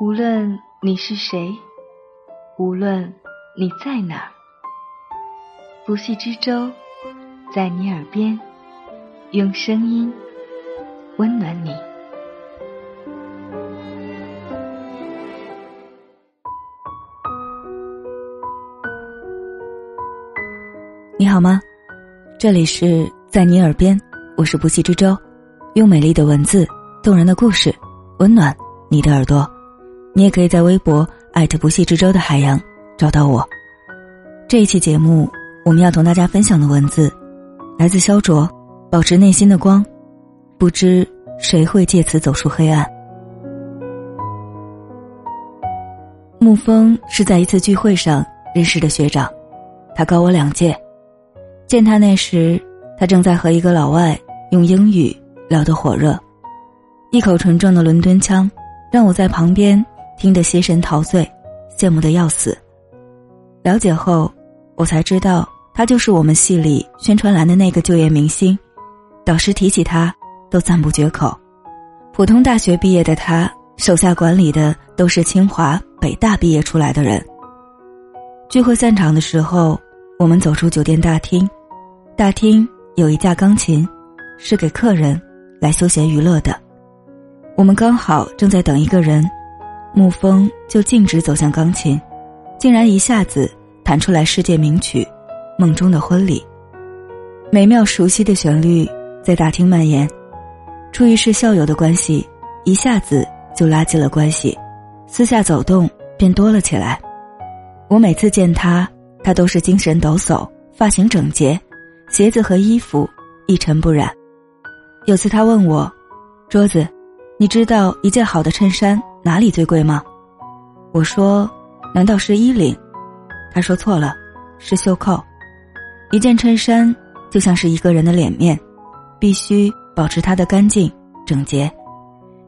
无论你是谁，无论你在哪儿，不系之舟在你耳边，用声音温暖你。你好吗？这里是在你耳边，我是不系之舟，用美丽的文字、动人的故事，温暖你的耳朵。你也可以在微博艾特不系之舟的海洋找到我。这一期节目，我们要同大家分享的文字，来自肖卓。保持内心的光，不知谁会借此走出黑暗。沐风是在一次聚会上认识的学长，他高我两届。见他那时，他正在和一个老外用英语聊得火热，一口纯正的伦敦腔，让我在旁边听得心神陶醉，羡慕的要死。了解后，我才知道他就是我们系里宣传栏的那个就业明星，导师提起他都赞不绝口。普通大学毕业的他，手下管理的都是清华、北大毕业出来的人。聚会散场的时候，我们走出酒店大厅。大厅有一架钢琴，是给客人来休闲娱乐的。我们刚好正在等一个人，沐风就径直走向钢琴，竟然一下子弹出来世界名曲《梦中的婚礼》，美妙熟悉的旋律在大厅蔓延。出于是校友的关系，一下子就拉近了关系，私下走动便多了起来。我每次见他，他都是精神抖擞，发型整洁。鞋子和衣服一尘不染。有次他问我：“桌子，你知道一件好的衬衫哪里最贵吗？”我说：“难道是衣领？”他说：“错了，是袖扣。一件衬衫就像是一个人的脸面，必须保持它的干净整洁。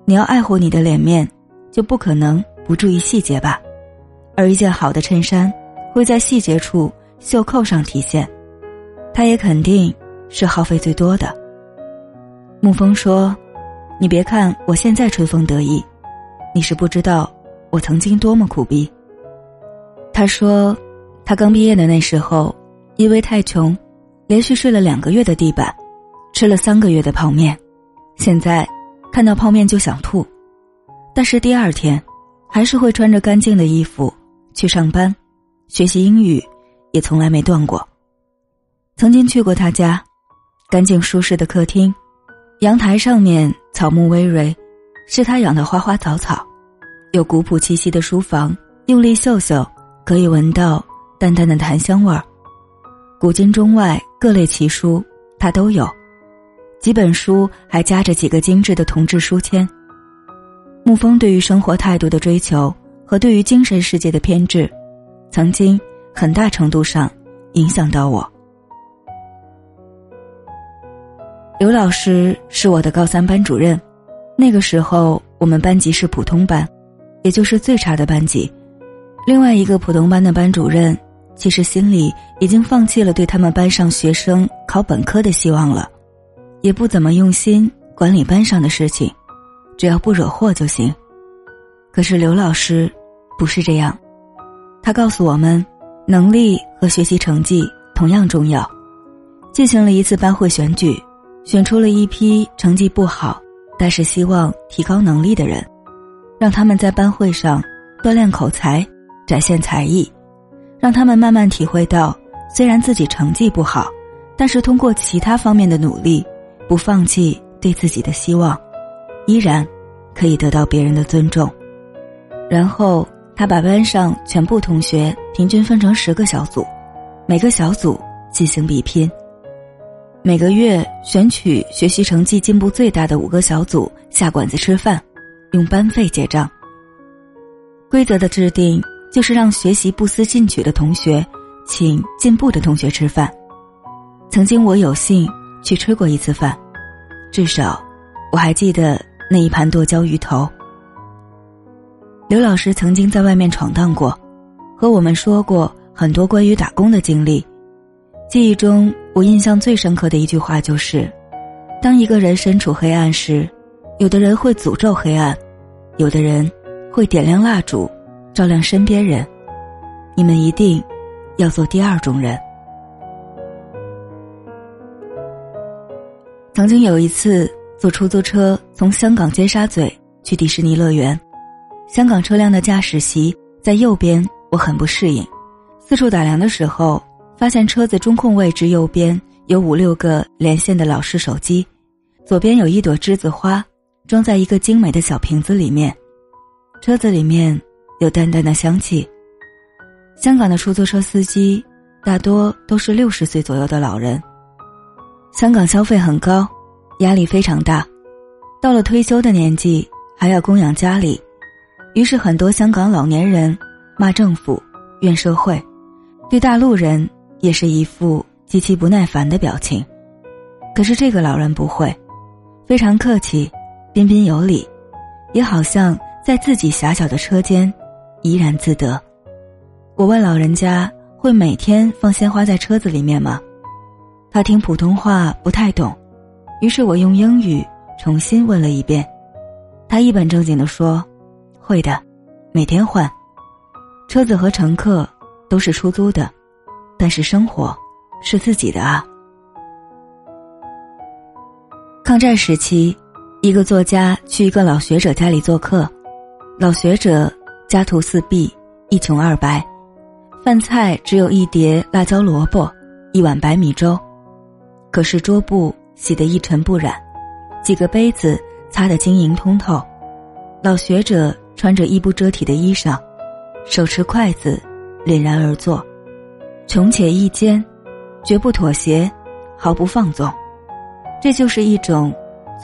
你要爱护你的脸面，就不可能不注意细节吧？而一件好的衬衫会在细节处袖扣上体现。”它也肯定是耗费最多的。沐风说：“你别看我现在春风得意，你是不知道我曾经多么苦逼。”他说：“他刚毕业的那时候，因为太穷，连续睡了两个月的地板，吃了三个月的泡面，现在看到泡面就想吐，但是第二天还是会穿着干净的衣服去上班，学习英语也从来没断过。”曾经去过他家，干净舒适的客厅，阳台上面草木葳蕤，是他养的花花草草；有古朴气息的书房，用力嗅嗅可以闻到淡淡的檀香味儿。古今中外各类奇书他都有，几本书还夹着几个精致的铜制书签。沐风对于生活态度的追求和对于精神世界的偏执，曾经很大程度上影响到我。刘老师是我的高三班主任，那个时候我们班级是普通班，也就是最差的班级。另外一个普通班的班主任，其实心里已经放弃了对他们班上学生考本科的希望了，也不怎么用心管理班上的事情，只要不惹祸就行。可是刘老师不是这样，他告诉我们，能力和学习成绩同样重要，进行了一次班会选举。选出了一批成绩不好，但是希望提高能力的人，让他们在班会上锻炼口才，展现才艺，让他们慢慢体会到，虽然自己成绩不好，但是通过其他方面的努力，不放弃对自己的希望，依然可以得到别人的尊重。然后他把班上全部同学平均分成十个小组，每个小组进行比拼。每个月选取学习成绩进步最大的五个小组下馆子吃饭，用班费结账。规则的制定就是让学习不思进取的同学请进步的同学吃饭。曾经我有幸去吃过一次饭，至少我还记得那一盘剁椒鱼头。刘老师曾经在外面闯荡过，和我们说过很多关于打工的经历。记忆中，我印象最深刻的一句话就是：当一个人身处黑暗时，有的人会诅咒黑暗，有的人会点亮蜡烛，照亮身边人。你们一定要做第二种人。曾经有一次坐出租车从香港尖沙咀去迪士尼乐园，香港车辆的驾驶席在右边，我很不适应。四处打量的时候，发现车子中控位置右边有五六个连线的老式手机，左边有一朵栀子花，装在一个精美的小瓶子里面。车子里面有淡淡的香气。香港的出租车司机大多都是六十岁左右的老人。香港消费很高，压力非常大，到了退休的年纪还要供养家里，于是很多香港老年人骂政府、怨社会，对大陆人也是一副极其不耐烦的表情。可是这个老人不会，非常客气，彬彬有礼，也好像在自己狭小的车间怡然自得。我问老人家会每天放鲜花在车子里面吗？他听普通话不太懂，于是我用英语重新问了一遍。他一本正经的说：“会的，每天换。车子和乘客都是出租的，但是生活是自己的啊。”抗战时期，一个作家去一个老学者家里做客，老学者家徒四壁，一穷二白，饭菜只有一碟辣椒萝卜，一碗白米粥。可是桌布洗得一尘不染，几个杯子擦得晶莹通透。老学者穿着衣不遮体的衣裳，手持筷子，凛然而坐，穷且益坚，绝不妥协，毫不放纵。这就是一种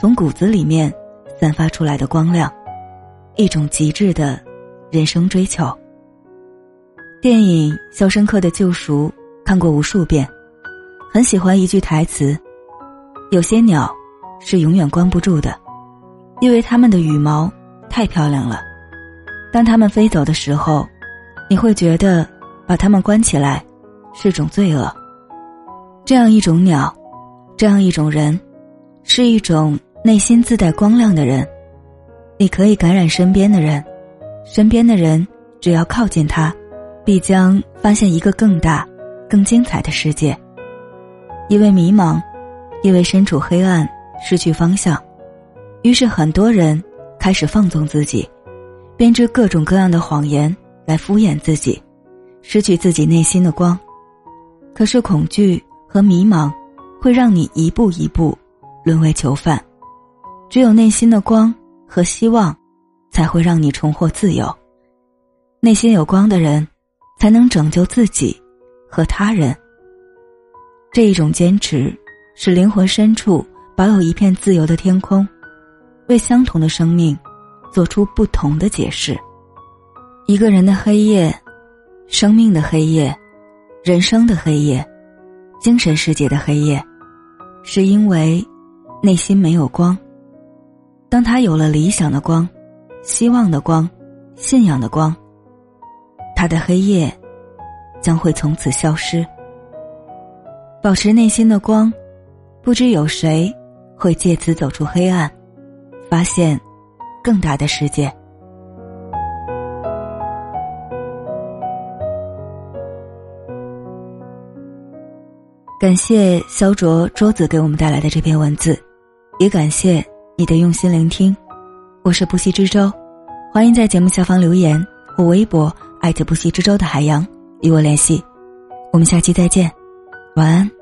从骨子里面散发出来的光亮，一种极致的人生追求。电影《肖申克的救赎》看过无数遍。很喜欢一句台词：“有些鸟是永远关不住的，因为它们的羽毛太漂亮了。当它们飞走的时候，你会觉得把它们关起来是种罪恶。这样一种鸟，这样一种人，是一种内心自带光亮的人。你可以感染身边的人，身边的人只要靠近他，必将发现一个更大、更精彩的世界。”因为迷茫，因为身处黑暗，失去方向，于是很多人开始放纵自己，编织各种各样的谎言来敷衍自己，失去自己内心的光。可是恐惧和迷茫会让你一步一步沦为囚犯，只有内心的光和希望，才会让你重获自由。内心有光的人，才能拯救自己和他人。这一种坚持，使灵魂深处保有一片自由的天空，为相同的生命做出不同的解释。一个人的黑夜，生命的黑夜，人生的黑夜，精神世界的黑夜，是因为内心没有光。当他有了理想的光、希望的光、信仰的光，他的黑夜将会从此消失。保持内心的光，不知有谁会借此走出黑暗，发现更大的世界。感谢肖卓桌子给我们带来的这篇文字，也感谢你的用心聆听。我是不息之舟，欢迎在节目下方留言或微博艾特不息之舟的海洋与我联系。我们下期再见，晚安。